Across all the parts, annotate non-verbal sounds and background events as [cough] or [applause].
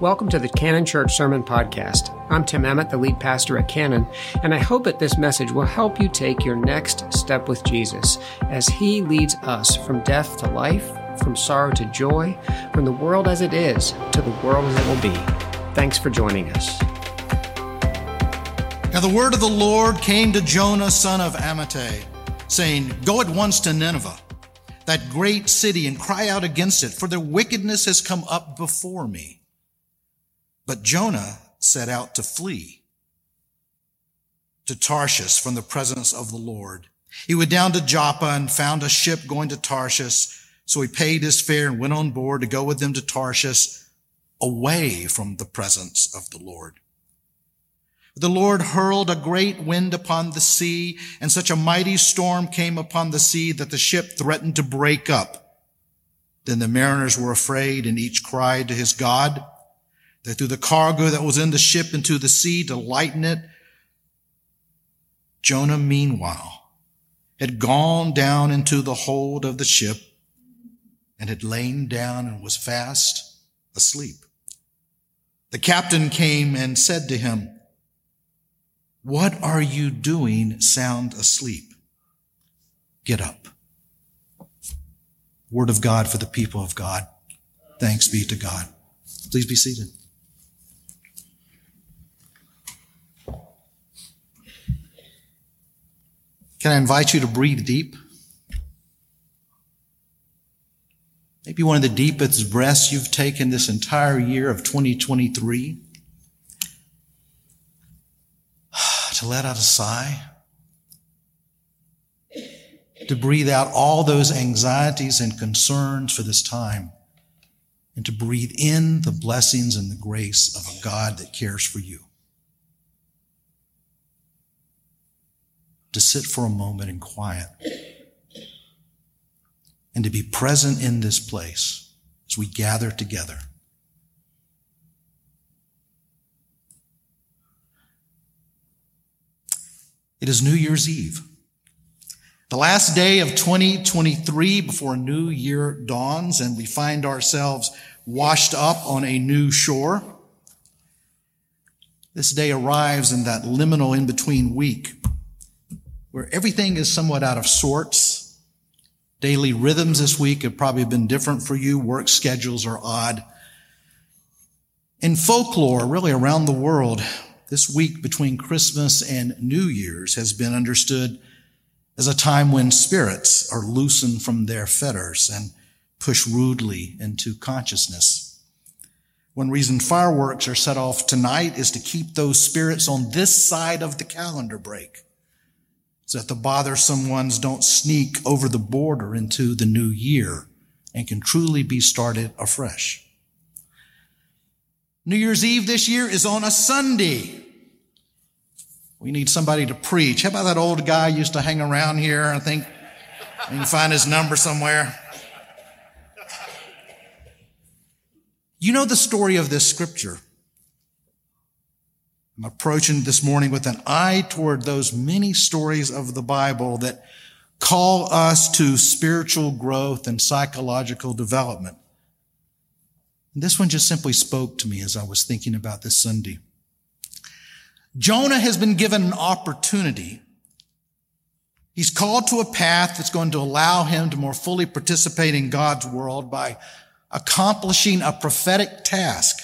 Welcome to the Cannon Church Sermon Podcast. I'm Tim Emmett, the lead pastor at Cannon, and I hope that this message will help you take your next step with Jesus as He leads us from death to life, from sorrow to joy, from the world as it is to the world as it will be. Thanks for joining us. Now the word of the Lord came to Jonah, son of Amittai, saying, Go at once to Nineveh, that great city, and cry out against it, for their wickedness has come up before me. But Jonah set out to flee to Tarshish from the presence of the Lord. He went down to Joppa and found a ship going to Tarshish. So he paid his fare and went on board to go with them to Tarshish away from the presence of the Lord. The Lord hurled a great wind upon the sea and such a mighty storm came upon the sea that the ship threatened to break up. Then the mariners were afraid and each cried to his God. They threw the cargo that was in the ship into the sea to lighten it. Jonah, meanwhile, had gone down into the hold of the ship and had lain down and was fast asleep. The captain came and said to him, What are you doing sound asleep? Get up. Word of God for the people of God. Thanks be to God. Please be seated. Can I invite you to breathe deep? Maybe one of the deepest breaths you've taken this entire year of 2023. [sighs] to let out a sigh. To breathe out all those anxieties and concerns for this time. And to breathe in the blessings and the grace of a God that cares for you. To sit for a moment in quiet and to be present in this place as we gather together. It is New Year's Eve. The last day of 2023 before a new year dawns and we find ourselves washed up on a new shore. This day arrives in that liminal in between week where everything is somewhat out of sorts. Daily rhythms this week have probably been different for you. Work schedules are odd. In folklore, really around the world, this week between Christmas and New Year's has been understood as a time when spirits are loosened from their fetters and pushed rudely into consciousness. One reason fireworks are set off tonight is to keep those spirits on this side of the calendar break so that the bothersome ones don't sneak over the border into the new year and can truly be started afresh. New Year's Eve this year is on a Sunday. We need somebody to preach. How about that old guy used to hang around here? I think you can find his number somewhere. You know the story of this scripture. I'm approaching this morning with an eye toward those many stories of the Bible that call us to spiritual growth and psychological development. And this one just simply spoke to me as I was thinking about this Sunday. Jonah has been given an opportunity. He's called to a path that's going to allow him to more fully participate in God's world by accomplishing a prophetic task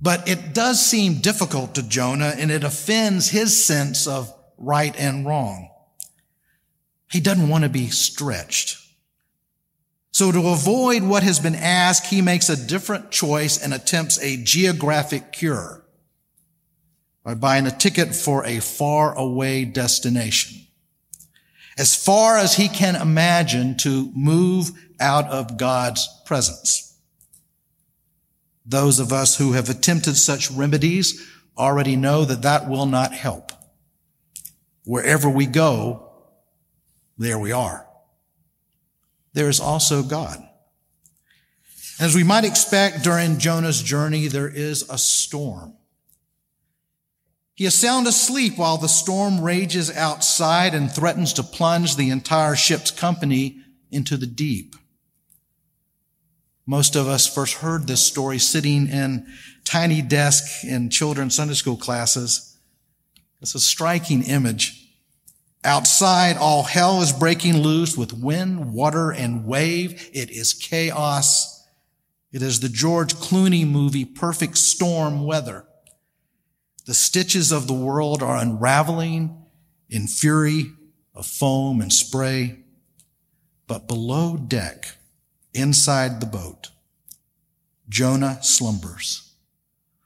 but it does seem difficult to Jonah and it offends his sense of right and wrong. He doesn't want to be stretched. So to avoid what has been asked, he makes a different choice and attempts a geographic cure by buying a ticket for a far away destination. As far as he can imagine to move out of God's presence. Those of us who have attempted such remedies already know that that will not help. Wherever we go, there we are. There is also God. As we might expect during Jonah's journey, there is a storm. He is sound asleep while the storm rages outside and threatens to plunge the entire ship's company into the deep. Most of us first heard this story sitting in tiny desk in children's Sunday school classes. It's a striking image. Outside, all hell is breaking loose with wind, water, and wave. It is chaos. It is the George Clooney movie, Perfect Storm Weather. The stitches of the world are unraveling in fury of foam and spray. But below deck, inside the boat, Jonah slumbers,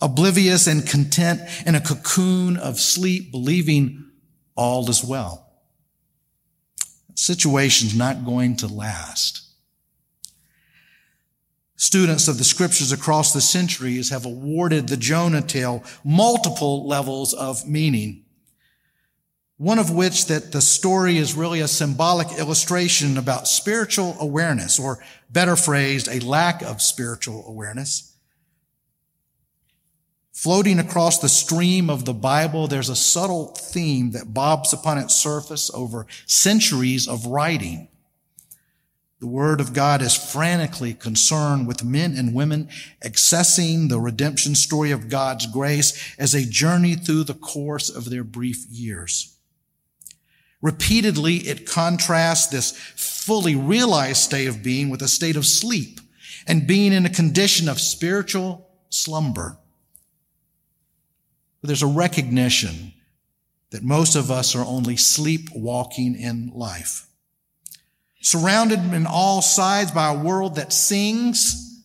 oblivious and content in a cocoon of sleep, believing all is well. The situation's not going to last. Students of the scriptures across the centuries have awarded the Jonah tale multiple levels of meaning. One of which that the story is really a symbolic illustration about spiritual awareness, or better phrased, a lack of spiritual awareness. Floating across the stream of the Bible, there's a subtle theme that bobs upon its surface over centuries of writing. The Word of God is frantically concerned with men and women accessing the redemption story of God's grace as they journey through the course of their brief years. Repeatedly, it contrasts this fully realized state of being with a state of sleep and being in a condition of spiritual slumber. But there's a recognition that most of us are only sleepwalking in life surrounded in all sides by a world that sings,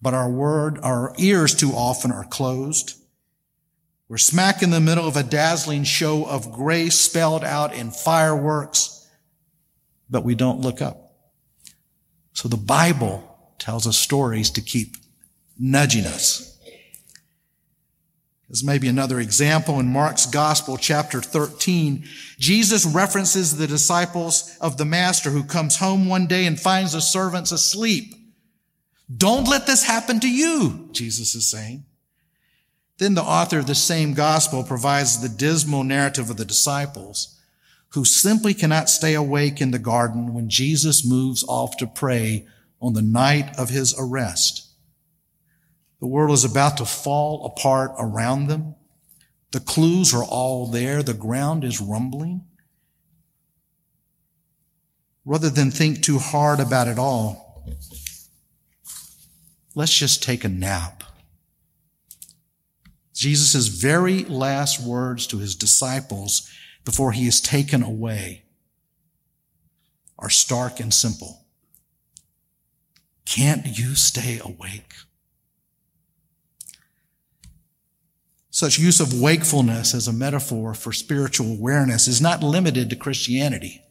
but our word, our ears too often are closed. We're smack in the middle of a dazzling show of grace spelled out in fireworks, but we don't look up. So the Bible tells us stories to keep nudging us. As maybe another example in Mark's gospel, chapter 13, Jesus references the disciples of the master who comes home one day and finds the servants asleep. Don't let this happen to you, Jesus is saying. Then the author of the same gospel provides the dismal narrative of the disciples who simply cannot stay awake in the garden when Jesus moves off to pray on the night of his arrest. The world is about to fall apart around them. The clues are all there. The ground is rumbling. Rather than think too hard about it all, let's just take a nap. Jesus' very last words to his disciples before he is taken away are stark and simple. Can't you stay awake? Such use of wakefulness as a metaphor for spiritual awareness is not limited to Christianity.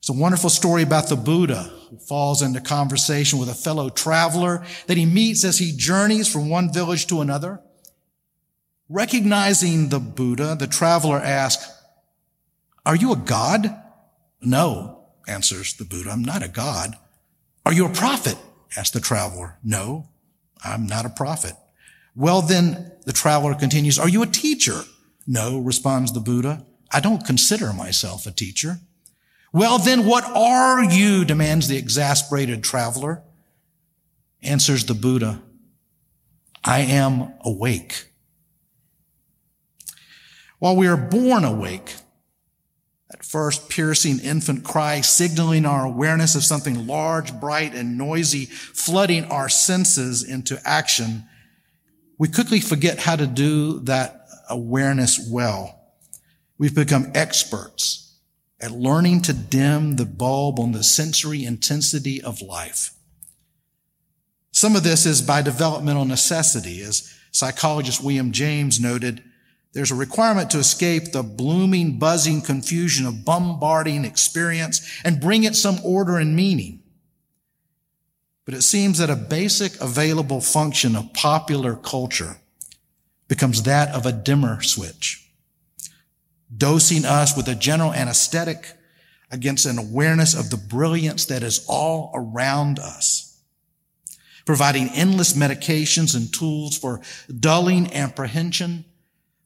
It's a wonderful story about the Buddha who falls into conversation with a fellow traveler that he meets as he journeys from one village to another. Recognizing the Buddha, the traveler asks, Are you a god? No, answers the Buddha. I'm not a god. Are you a prophet? asks the traveler. No, I'm not a prophet. Well, then the traveler continues, are you a teacher? No, responds the Buddha. I don't consider myself a teacher. Well, then what are you? demands the exasperated traveler. Answers the Buddha, I am awake. While we are born awake, that first piercing infant cry signaling our awareness of something large, bright, and noisy, flooding our senses into action, we quickly forget how to do that awareness well. We've become experts at learning to dim the bulb on the sensory intensity of life. Some of this is by developmental necessity. As psychologist William James noted, there's a requirement to escape the blooming, buzzing confusion of bombarding experience and bring it some order and meaning. But it seems that a basic available function of popular culture becomes that of a dimmer switch, dosing us with a general anesthetic against an awareness of the brilliance that is all around us, providing endless medications and tools for dulling apprehension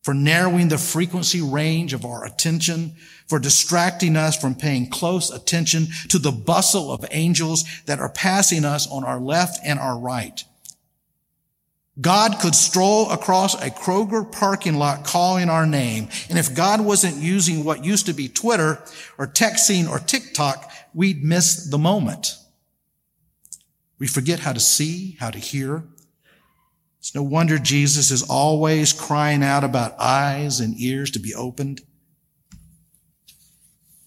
for narrowing the frequency range of our attention, for distracting us from paying close attention to the bustle of angels that are passing us on our left and our right. God could stroll across a Kroger parking lot calling our name. And if God wasn't using what used to be Twitter or texting or TikTok, we'd miss the moment. We forget how to see, how to hear. It's no wonder Jesus is always crying out about eyes and ears to be opened.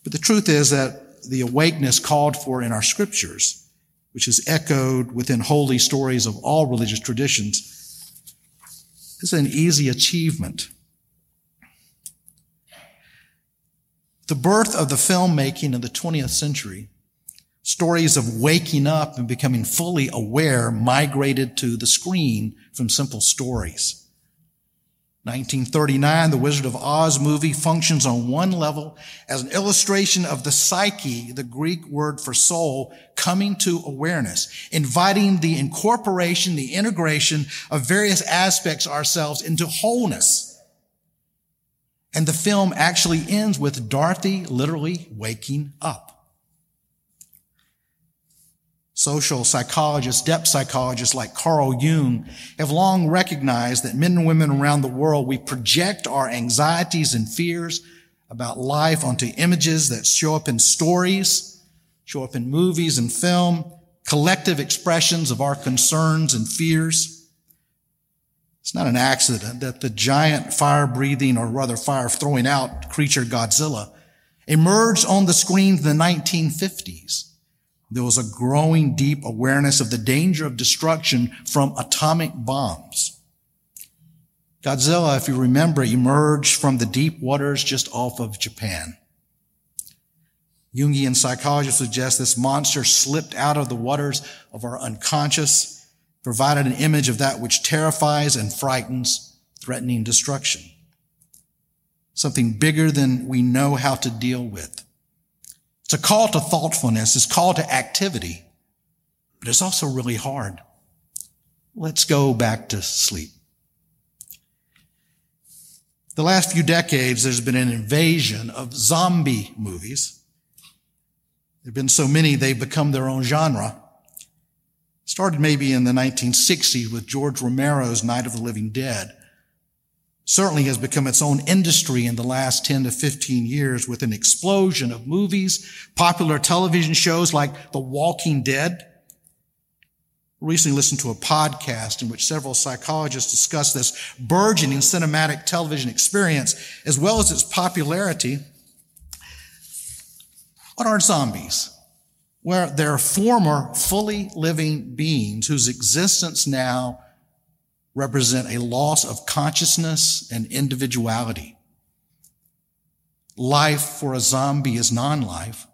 But the truth is that the awakeness called for in our scriptures, which is echoed within holy stories of all religious traditions, is an easy achievement. The birth of the filmmaking of the 20th century, stories of waking up and becoming fully aware migrated to the screen from simple stories. 1939, the Wizard of Oz movie functions on one level as an illustration of the psyche, the Greek word for soul, coming to awareness, inviting the incorporation, the integration of various aspects ourselves into wholeness. And the film actually ends with Dorothy literally waking up. Social psychologists, depth psychologists like Carl Jung have long recognized that men and women around the world, we project our anxieties and fears about life onto images that show up in stories, show up in movies and film, collective expressions of our concerns and fears. It's not an accident that the giant fire breathing or rather fire throwing out creature Godzilla emerged on the screen in the 1950s there was a growing deep awareness of the danger of destruction from atomic bombs. Godzilla, if you remember, emerged from the deep waters just off of Japan. Jungian psychologists suggest this monster slipped out of the waters of our unconscious, provided an image of that which terrifies and frightens, threatening destruction. Something bigger than we know how to deal with. It's a call to thoughtfulness. It's a call to activity, but it's also really hard. Let's go back to sleep. The last few decades, there's been an invasion of zombie movies. There have been so many, they've become their own genre. Started maybe in the 1960s with George Romero's Night of the Living Dead certainly has become its own industry in the last 10 to 15 years with an explosion of movies, popular television shows like The Walking Dead. Recently listened to a podcast in which several psychologists discussed this burgeoning cinematic television experience as well as its popularity. What are zombies? Well, they're former fully living beings whose existence now represent a loss of consciousness and individuality. Life for a zombie is non-life,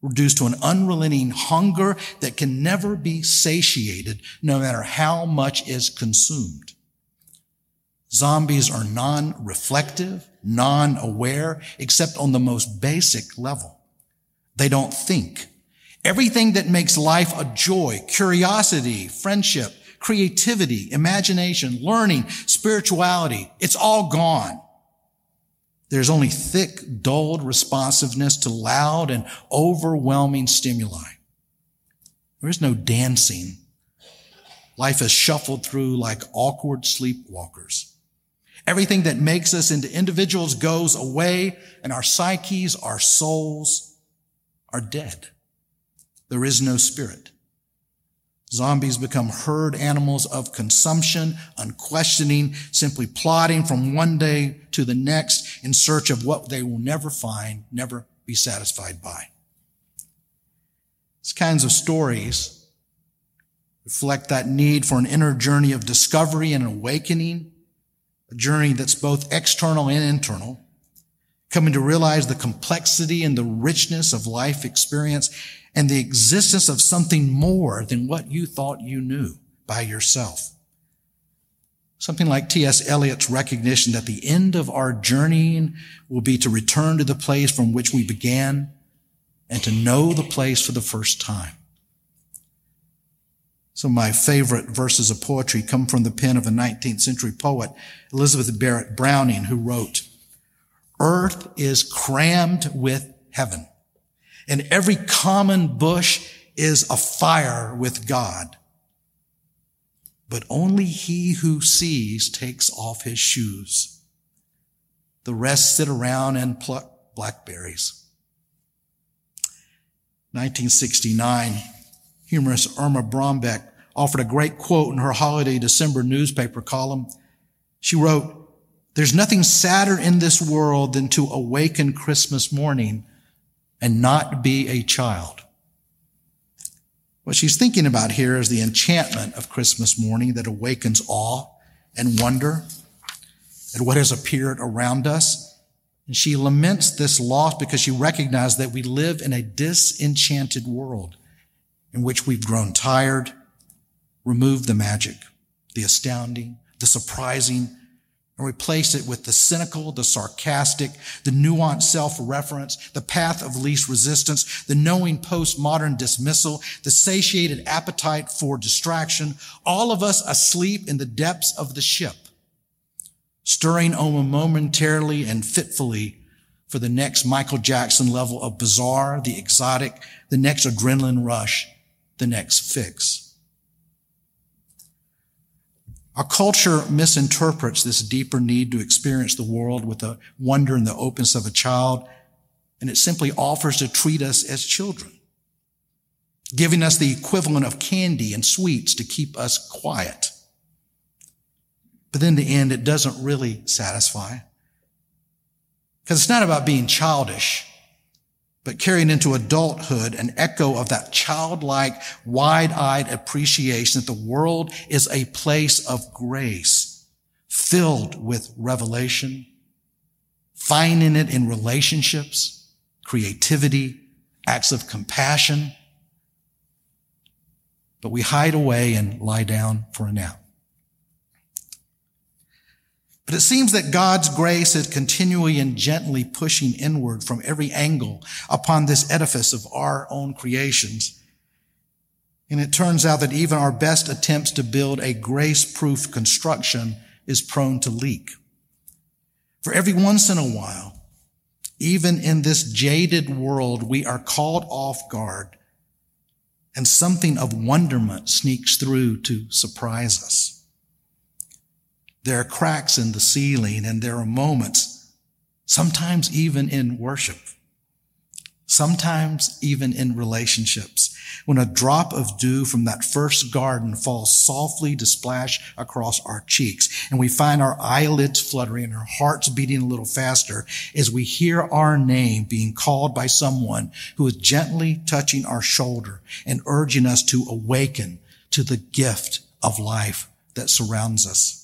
reduced to an unrelenting hunger that can never be satiated no matter how much is consumed. Zombies are non-reflective, non-aware, except on the most basic level. They don't think. Everything that makes life a joy, curiosity, friendship, creativity, imagination, learning, spirituality. It's all gone. There's only thick, dulled responsiveness to loud and overwhelming stimuli. There is no dancing. Life is shuffled through like awkward sleepwalkers. Everything that makes us into individuals goes away and our psyches, our souls are dead. There is no spirit. Zombies become herd animals of consumption, unquestioning, simply plodding from one day to the next in search of what they will never find, never be satisfied by. These kinds of stories reflect that need for an inner journey of discovery and awakening, a journey that's both external and internal, coming to realize the complexity and the richness of life experience and the existence of something more than what you thought you knew by yourself. Something like T.S. Eliot's recognition that the end of our journeying will be to return to the place from which we began and to know the place for the first time. Some of my favorite verses of poetry come from the pen of a 19th century poet, Elizabeth Barrett Browning, who wrote, Earth is crammed with heaven, and every common bush is afire with God. But only he who sees takes off his shoes. The rest sit around and pluck blackberries. 1969, humorist Erma Bombeck offered a great quote in her holiday December newspaper column. She wrote, There's nothing sadder in this world than to awaken Christmas morning and not be a child. What she's thinking about here is the enchantment of Christmas morning that awakens awe and wonder at what has appeared around us. And she laments this loss because she recognizes that we live in a disenchanted world in which we've grown tired, removed the magic, the astounding, the surprising, and replace it with the cynical, the sarcastic, the nuanced self-reference, the path of least resistance, the knowing postmodern dismissal, the satiated appetite for distraction, all of us asleep in the depths of the ship, stirring only momentarily and fitfully for the next Michael Jackson level of bizarre, the exotic, the next adrenaline rush, the next fix. Our culture misinterprets this deeper need to experience the world with the wonder and the openness of a child, and it simply offers to treat us as children, giving us the equivalent of candy and sweets to keep us quiet. But in the end, it doesn't really satisfy. Because it's not about being childish but carrying into adulthood an echo of that childlike, wide-eyed appreciation that the world is a place of grace filled with revelation, finding it in relationships, creativity, acts of compassion. But we hide away and lie down for a nap. But it seems that God's grace is continually and gently pushing inward from every angle upon this edifice of our own creations. And it turns out that even our best attempts to build a grace-proof construction is prone to leak. For every once in a while, even in this jaded world, we are called off guard and something of wonderment sneaks through to surprise us. There are cracks in the ceiling and there are moments, sometimes even in worship, sometimes even in relationships, when a drop of dew from that first garden falls softly to splash across our cheeks and we find our eyelids fluttering and our hearts beating a little faster as we hear our name being called by someone who is gently touching our shoulder and urging us to awaken to the gift of life that surrounds us.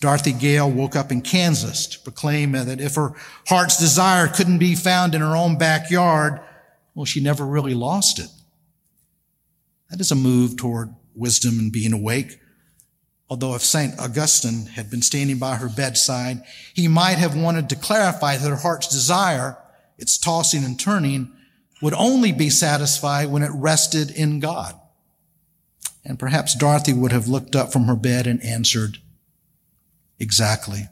Dorothy Gale woke up in Kansas to proclaim that if her heart's desire couldn't be found in her own backyard, well, she never really lost it. That is a move toward wisdom and being awake. Although if St. Augustine had been standing by her bedside, he might have wanted to clarify that her heart's desire, its tossing and turning, would only be satisfied when it rested in God. And perhaps Dorothy would have looked up from her bed and answered, exactly.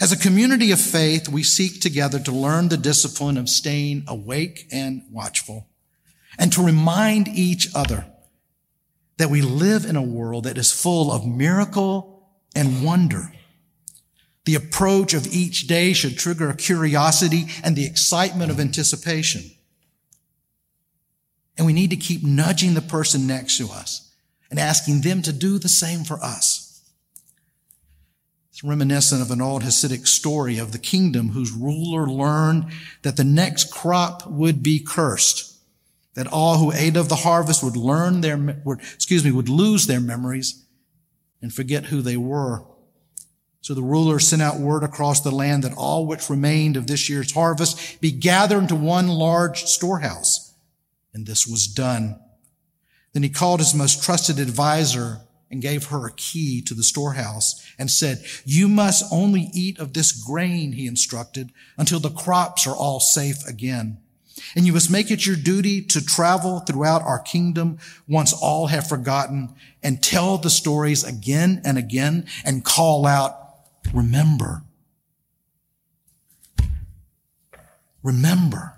As a community of faith, we seek together to learn the discipline of staying awake and watchful and to remind each other that we live in a world that is full of miracle and wonder. The approach of each day should trigger curiosity and the excitement of anticipation. And we need to keep nudging the person next to us and asking them to do the same for us. It's reminiscent of an old Hasidic story of the kingdom whose ruler learned that the next crop would be cursed, that all who ate of the harvest would learn their, would, excuse me, would lose their memories and forget who they were. So the ruler sent out word across the land that all which remained of this year's harvest be gathered into one large storehouse. And this was done. Then he called his most trusted advisor and gave her a key to the storehouse and said, you must only eat of this grain, he instructed, until the crops are all safe again. And you must make it your duty to travel throughout our kingdom once all have forgotten and tell the stories again and again and call out, remember. Remember.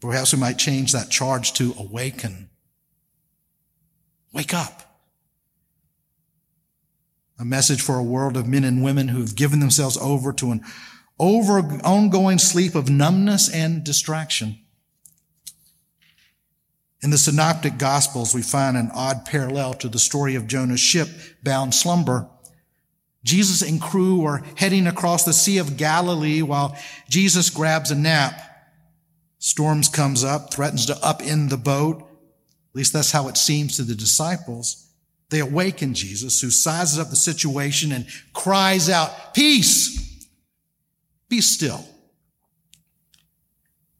Perhaps we might change that charge to awaken. Wake up. A message for a world of men and women who have given themselves over to an over ongoing sleep of numbness and distraction. In the synoptic gospels, we find an odd parallel to the story of Jonah's ship bound slumber. Jesus and crew are heading across the Sea of Galilee while Jesus grabs a nap. Storms comes up, threatens to upend the boat. Least that's how it seems to the disciples. They awaken Jesus, who sizes up the situation and cries out, peace, be still.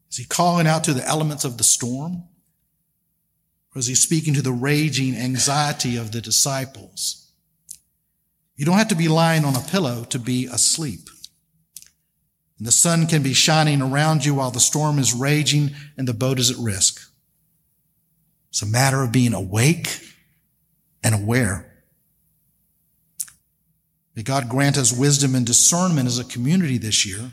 Is he calling out to the elements of the storm? Or is he speaking to the raging anxiety of the disciples? You don't have to be lying on a pillow to be asleep. And the sun can be shining around you while the storm is raging and the boat is at risk. It's a matter of being awake and aware. May God grant us wisdom and discernment as a community this year.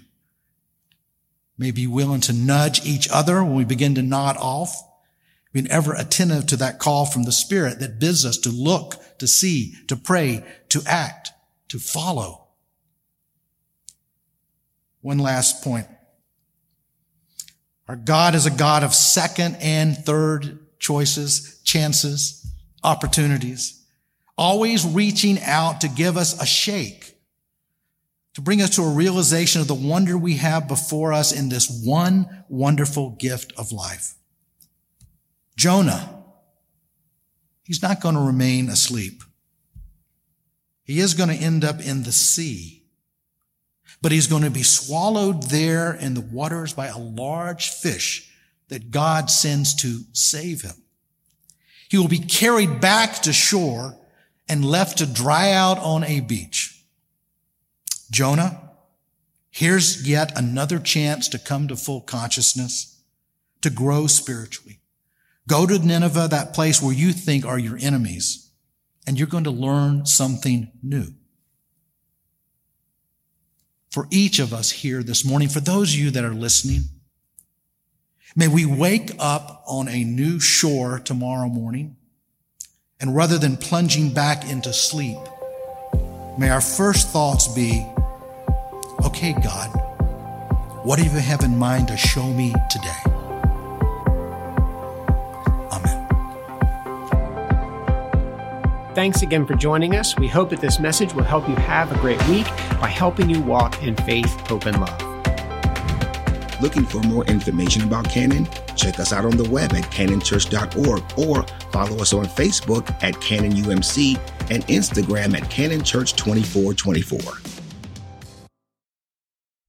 May be willing to nudge each other when we begin to nod off. Being ever attentive to that call from the Spirit that bids us to look, to see, to pray, to act, to follow. One last point. Our God is a God of second and third choices, chances, opportunities, always reaching out to give us a shake, to bring us to a realization of the wonder we have before us in this one wonderful gift of life. Jonah, he's not going to remain asleep. He is going to end up in the sea but he's going to be swallowed there in the waters by a large fish that God sends to save him. He will be carried back to shore and left to dry out on a beach. Jonah, here's yet another chance to come to full consciousness, to grow spiritually. Go to Nineveh, that place where you think are your enemies, and you're going to learn something new for each of us here this morning, for those of you that are listening. May we wake up on a new shore tomorrow morning. And rather than plunging back into sleep, may our first thoughts be, okay, God, what do you have in mind to show me today? Amen. Thanks again for joining us. We hope that this message will help you have a great week by helping you walk in faith, hope, and love. Looking for more information about Cannon? Check us out on the web at cannonchurch.org or follow us on Facebook at CannonUMC and Instagram at CannonChurch2424.